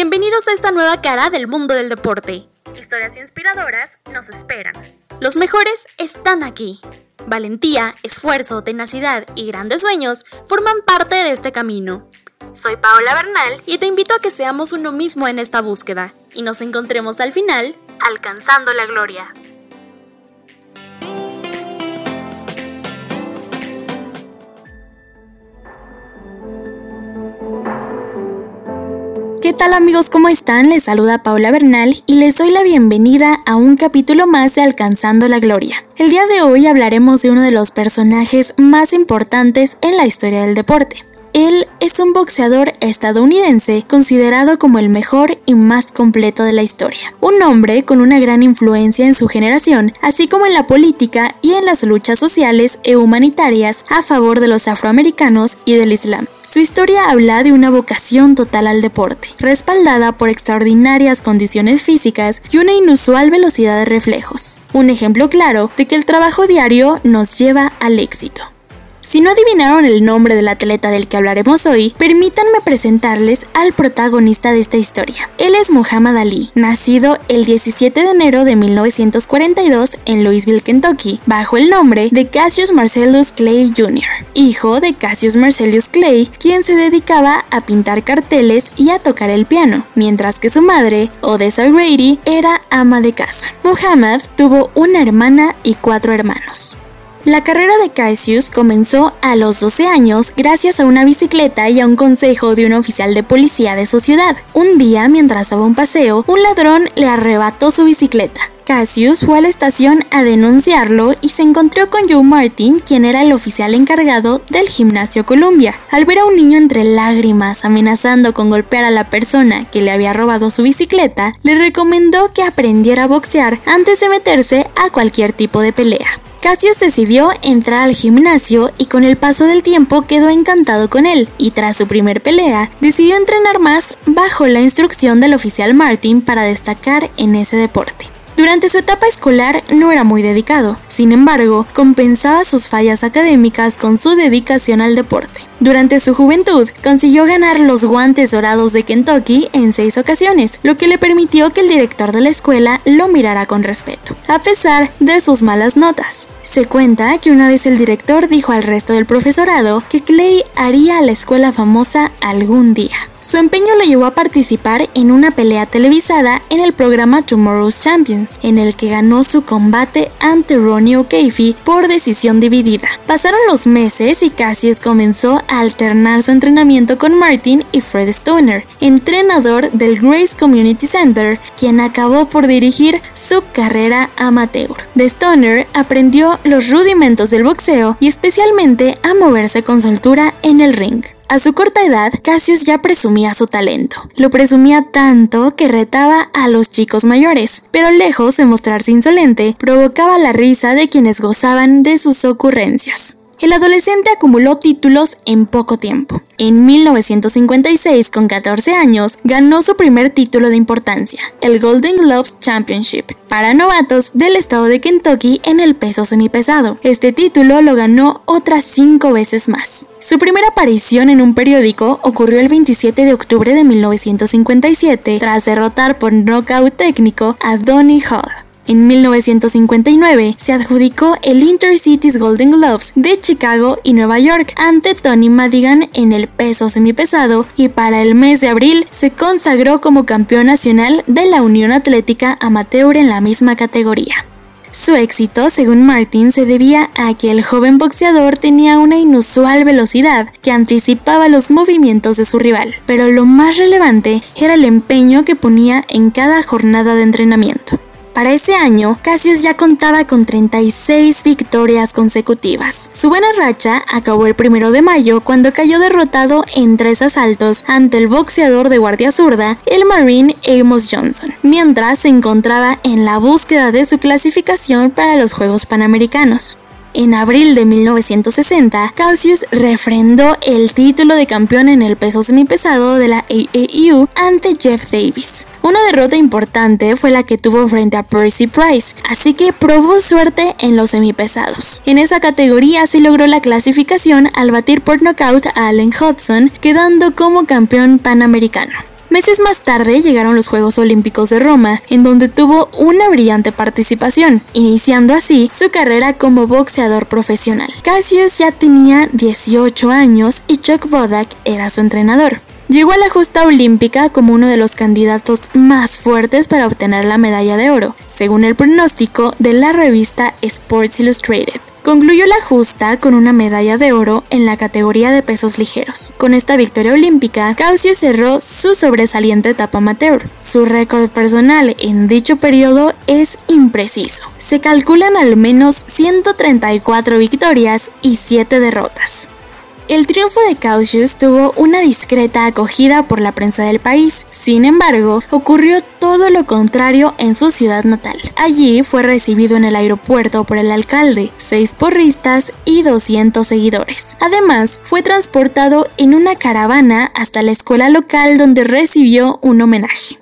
Bienvenidos a esta nueva cara del mundo del deporte. Historias inspiradoras nos esperan. Los mejores están aquí. Valentía, esfuerzo, tenacidad y grandes sueños forman parte de este camino. Soy Paola Bernal y te invito a que seamos uno mismo en esta búsqueda y nos encontremos al final alcanzando la gloria. Tal amigos? ¿Cómo están? Les saluda Paula Bernal y les doy la bienvenida a un capítulo más de Alcanzando la Gloria. El día de hoy hablaremos de uno de los personajes más importantes en la historia del deporte. Él es un boxeador estadounidense considerado como el mejor y más completo de la historia. Un hombre con una gran influencia en su generación, así como en la política y en las luchas sociales e humanitarias a favor de los afroamericanos y del Islam. Su historia habla de una vocación total al deporte, respaldada por extraordinarias condiciones físicas y una inusual velocidad de reflejos. Un ejemplo claro de que el trabajo diario nos lleva al éxito. Si no adivinaron el nombre del atleta del que hablaremos hoy, permítanme presentarles al protagonista de esta historia. Él es Muhammad Ali, nacido el 17 de enero de 1942 en Louisville, Kentucky, bajo el nombre de Cassius Marcellus Clay Jr., hijo de Cassius Marcellus Clay, quien se dedicaba a pintar carteles y a tocar el piano, mientras que su madre, Odessa Grady, era ama de casa. Muhammad tuvo una hermana y cuatro hermanos. La carrera de Cassius comenzó a los 12 años gracias a una bicicleta y a un consejo de un oficial de policía de su ciudad. Un día, mientras daba un paseo, un ladrón le arrebató su bicicleta. Cassius fue a la estación a denunciarlo y se encontró con Joe Martin, quien era el oficial encargado del gimnasio Columbia. Al ver a un niño entre lágrimas amenazando con golpear a la persona que le había robado su bicicleta, le recomendó que aprendiera a boxear antes de meterse a cualquier tipo de pelea. Cassius decidió entrar al gimnasio y con el paso del tiempo quedó encantado con él, y tras su primer pelea, decidió entrenar más bajo la instrucción del oficial Martin para destacar en ese deporte. Durante su etapa escolar no era muy dedicado, sin embargo, compensaba sus fallas académicas con su dedicación al deporte. Durante su juventud, consiguió ganar los guantes dorados de Kentucky en seis ocasiones, lo que le permitió que el director de la escuela lo mirara con respeto, a pesar de sus malas notas. Se cuenta que una vez el director dijo al resto del profesorado que Clay haría a la escuela famosa algún día. Su empeño lo llevó a participar en una pelea televisada en el programa Tomorrow's Champions, en el que ganó su combate ante Ronnie O'Keefe por decisión dividida. Pasaron los meses y Cassius comenzó a alternar su entrenamiento con Martin y Fred Stoner, entrenador del Grace Community Center, quien acabó por dirigir su carrera amateur. De Stoner aprendió los rudimentos del boxeo y especialmente a moverse con soltura en el ring. A su corta edad, Cassius ya presumía su talento. Lo presumía tanto que retaba a los chicos mayores, pero lejos de mostrarse insolente, provocaba la risa de quienes gozaban de sus ocurrencias. El adolescente acumuló títulos en poco tiempo. En 1956, con 14 años, ganó su primer título de importancia, el Golden Gloves Championship, para novatos del estado de Kentucky en el peso semipesado. Este título lo ganó otras cinco veces más. Su primera aparición en un periódico ocurrió el 27 de octubre de 1957 tras derrotar por nocaut técnico a Donny Hall. En 1959 se adjudicó el Intercities Golden Gloves de Chicago y Nueva York ante Tony Madigan en el peso semipesado y para el mes de abril se consagró como campeón nacional de la Unión Atlética Amateur en la misma categoría. Su éxito, según Martin, se debía a que el joven boxeador tenía una inusual velocidad que anticipaba los movimientos de su rival, pero lo más relevante era el empeño que ponía en cada jornada de entrenamiento. Para ese año, Cassius ya contaba con 36 victorias consecutivas. Su buena racha acabó el primero de mayo cuando cayó derrotado en tres asaltos ante el boxeador de guardia zurda, el Marine Amos Johnson, mientras se encontraba en la búsqueda de su clasificación para los Juegos Panamericanos. En abril de 1960, Cassius refrendó el título de campeón en el peso semipesado de la AAU ante Jeff Davis. Una derrota importante fue la que tuvo frente a Percy Price, así que probó suerte en los semipesados. En esa categoría sí logró la clasificación al batir por nocaut a Allen Hudson, quedando como campeón panamericano. Meses más tarde llegaron los Juegos Olímpicos de Roma, en donde tuvo una brillante participación, iniciando así su carrera como boxeador profesional. Cassius ya tenía 18 años y Chuck Bodak era su entrenador. Llegó a la justa olímpica como uno de los candidatos más fuertes para obtener la medalla de oro, según el pronóstico de la revista Sports Illustrated. Concluyó la justa con una medalla de oro en la categoría de pesos ligeros. Con esta victoria olímpica, Causio cerró su sobresaliente etapa amateur. Su récord personal en dicho periodo es impreciso. Se calculan al menos 134 victorias y 7 derrotas. El triunfo de Cautious tuvo una discreta acogida por la prensa del país. Sin embargo, ocurrió todo lo contrario en su ciudad natal. Allí fue recibido en el aeropuerto por el alcalde, seis porristas y 200 seguidores. Además, fue transportado en una caravana hasta la escuela local donde recibió un homenaje.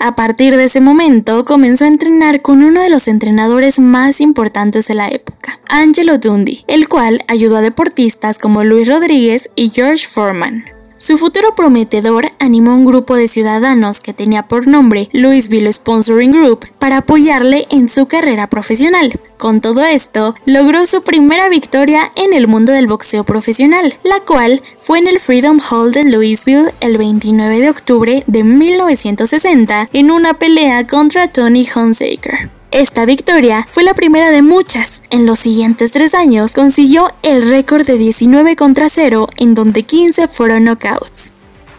A partir de ese momento comenzó a entrenar con uno de los entrenadores más importantes de la época, Angelo Dundee, el cual ayudó a deportistas como Luis Rodríguez y George Foreman. Su futuro prometedor animó a un grupo de ciudadanos que tenía por nombre Louisville Sponsoring Group para apoyarle en su carrera profesional. Con todo esto, logró su primera victoria en el mundo del boxeo profesional, la cual fue en el Freedom Hall de Louisville el 29 de octubre de 1960 en una pelea contra Tony Hunsaker. Esta victoria fue la primera de muchas. En los siguientes tres años consiguió el récord de 19 contra 0 en donde 15 fueron knockouts.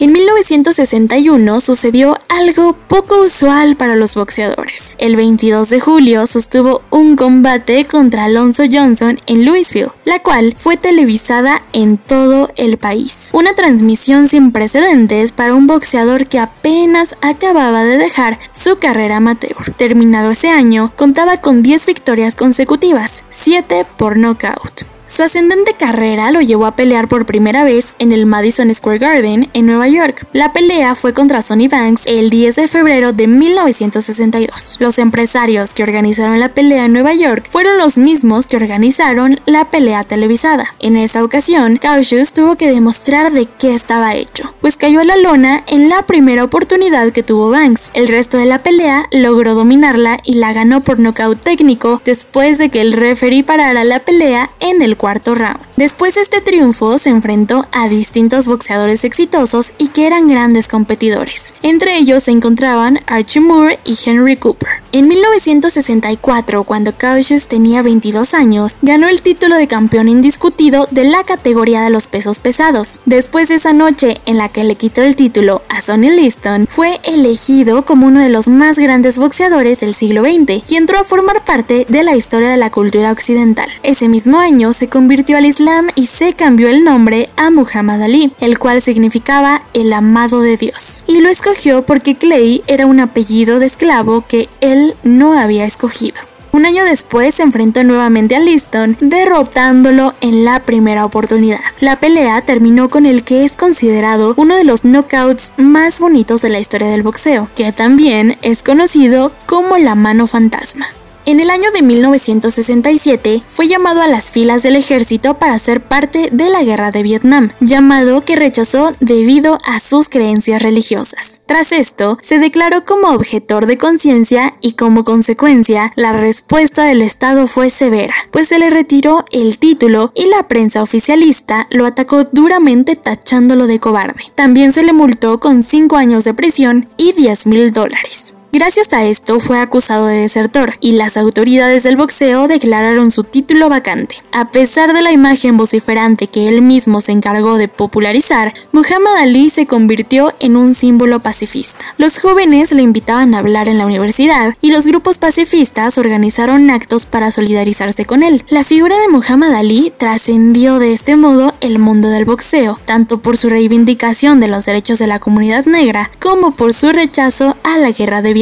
En 1961 sucedió algo poco usual para los boxeadores. El 22 de julio sostuvo un combate contra Alonso Johnson en Louisville, la cual fue televisada en todo el país. Una transmisión sin precedentes para un boxeador que apenas acababa de dejar su carrera amateur. Terminado ese año, contaba con 10 victorias consecutivas, 7 por knockout. Su ascendente carrera lo llevó a pelear por primera vez en el Madison Square Garden en Nueva York. La pelea fue contra Sonny Banks el 10 de febrero de 1962. Los empresarios que organizaron la pelea en Nueva York fueron los mismos que organizaron la pelea televisada. En esa ocasión, Cautious tuvo que demostrar de qué estaba hecho, pues cayó a la lona en la primera oportunidad que tuvo Banks. El resto de la pelea logró dominarla y la ganó por nocaut técnico después de que el referee parara la pelea en el cuarto round. Después de este triunfo se enfrentó a distintos boxeadores exitosos y que eran grandes competidores. Entre ellos se encontraban Archie Moore y Henry Cooper. En 1964, cuando Cautious tenía 22 años, ganó el título de campeón indiscutido de la categoría de los pesos pesados. Después de esa noche en la que le quitó el título a Sonny Liston, fue elegido como uno de los más grandes boxeadores del siglo XX y entró a formar parte de la historia de la cultura occidental. Ese mismo año se convirtió al Islam y se cambió el nombre a Muhammad Ali, el cual significaba el amado de Dios. Y lo escogió porque Clay era un apellido de esclavo que él no había escogido. Un año después se enfrentó nuevamente a Liston, derrotándolo en la primera oportunidad. La pelea terminó con el que es considerado uno de los knockouts más bonitos de la historia del boxeo, que también es conocido como la mano fantasma. En el año de 1967 fue llamado a las filas del ejército para ser parte de la guerra de Vietnam, llamado que rechazó debido a sus creencias religiosas. Tras esto, se declaró como objetor de conciencia y como consecuencia, la respuesta del Estado fue severa, pues se le retiró el título y la prensa oficialista lo atacó duramente tachándolo de cobarde. También se le multó con 5 años de prisión y 10 mil dólares. Gracias a esto fue acusado de desertor y las autoridades del boxeo declararon su título vacante. A pesar de la imagen vociferante que él mismo se encargó de popularizar, Muhammad Ali se convirtió en un símbolo pacifista. Los jóvenes le invitaban a hablar en la universidad y los grupos pacifistas organizaron actos para solidarizarse con él. La figura de Muhammad Ali trascendió de este modo el mundo del boxeo, tanto por su reivindicación de los derechos de la comunidad negra como por su rechazo a la guerra de Vietnam.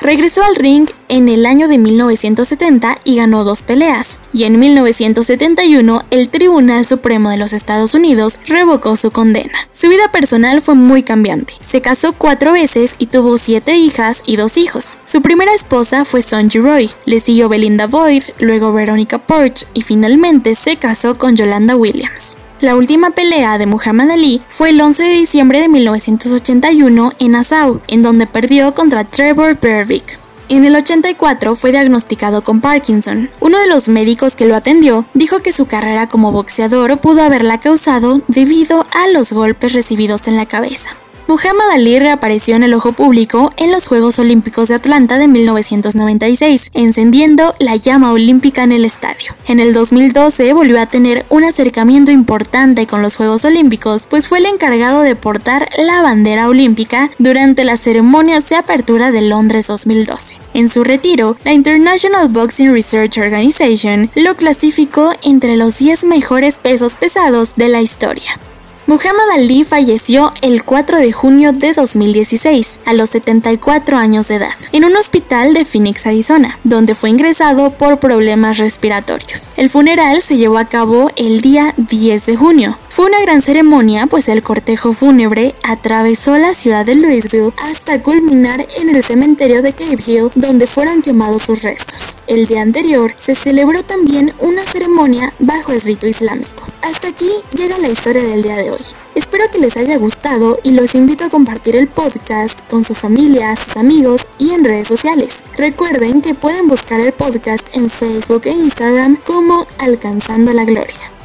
Regresó al ring en el año de 1970 y ganó dos peleas, y en 1971 el Tribunal Supremo de los Estados Unidos revocó su condena. Su vida personal fue muy cambiante. Se casó cuatro veces y tuvo siete hijas y dos hijos. Su primera esposa fue Sonji Roy, le siguió Belinda Boyd, luego Veronica Porch y finalmente se casó con Yolanda Williams. La última pelea de Muhammad Ali fue el 11 de diciembre de 1981 en Nassau, en donde perdió contra Trevor Berbick. En el 84 fue diagnosticado con Parkinson. Uno de los médicos que lo atendió dijo que su carrera como boxeador pudo haberla causado debido a los golpes recibidos en la cabeza. Muhammad Ali reapareció en el ojo público en los Juegos Olímpicos de Atlanta de 1996, encendiendo la llama olímpica en el estadio. En el 2012 volvió a tener un acercamiento importante con los Juegos Olímpicos, pues fue el encargado de portar la bandera olímpica durante las ceremonias de apertura de Londres 2012. En su retiro, la International Boxing Research Organization lo clasificó entre los 10 mejores pesos pesados de la historia. Muhammad Ali falleció el 4 de junio de 2016, a los 74 años de edad, en un hospital de Phoenix, Arizona, donde fue ingresado por problemas respiratorios. El funeral se llevó a cabo el día 10 de junio. Fue una gran ceremonia, pues el cortejo fúnebre atravesó la ciudad de Louisville hasta culminar en el cementerio de Cave Hill, donde fueron quemados sus restos. El día anterior se celebró también una ceremonia bajo el rito islámico. Hasta aquí llega la historia del día de hoy. Espero que les haya gustado y los invito a compartir el podcast con su familia, sus amigos y en redes sociales. Recuerden que pueden buscar el podcast en Facebook e Instagram como Alcanzando la Gloria.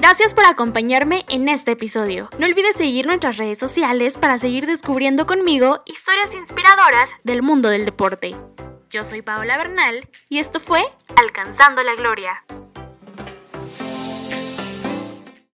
Gracias por acompañarme en este episodio. No olvides seguir nuestras redes sociales para seguir descubriendo conmigo historias inspiradoras del mundo del deporte. Yo soy Paola Bernal y esto fue Alcanzando la Gloria.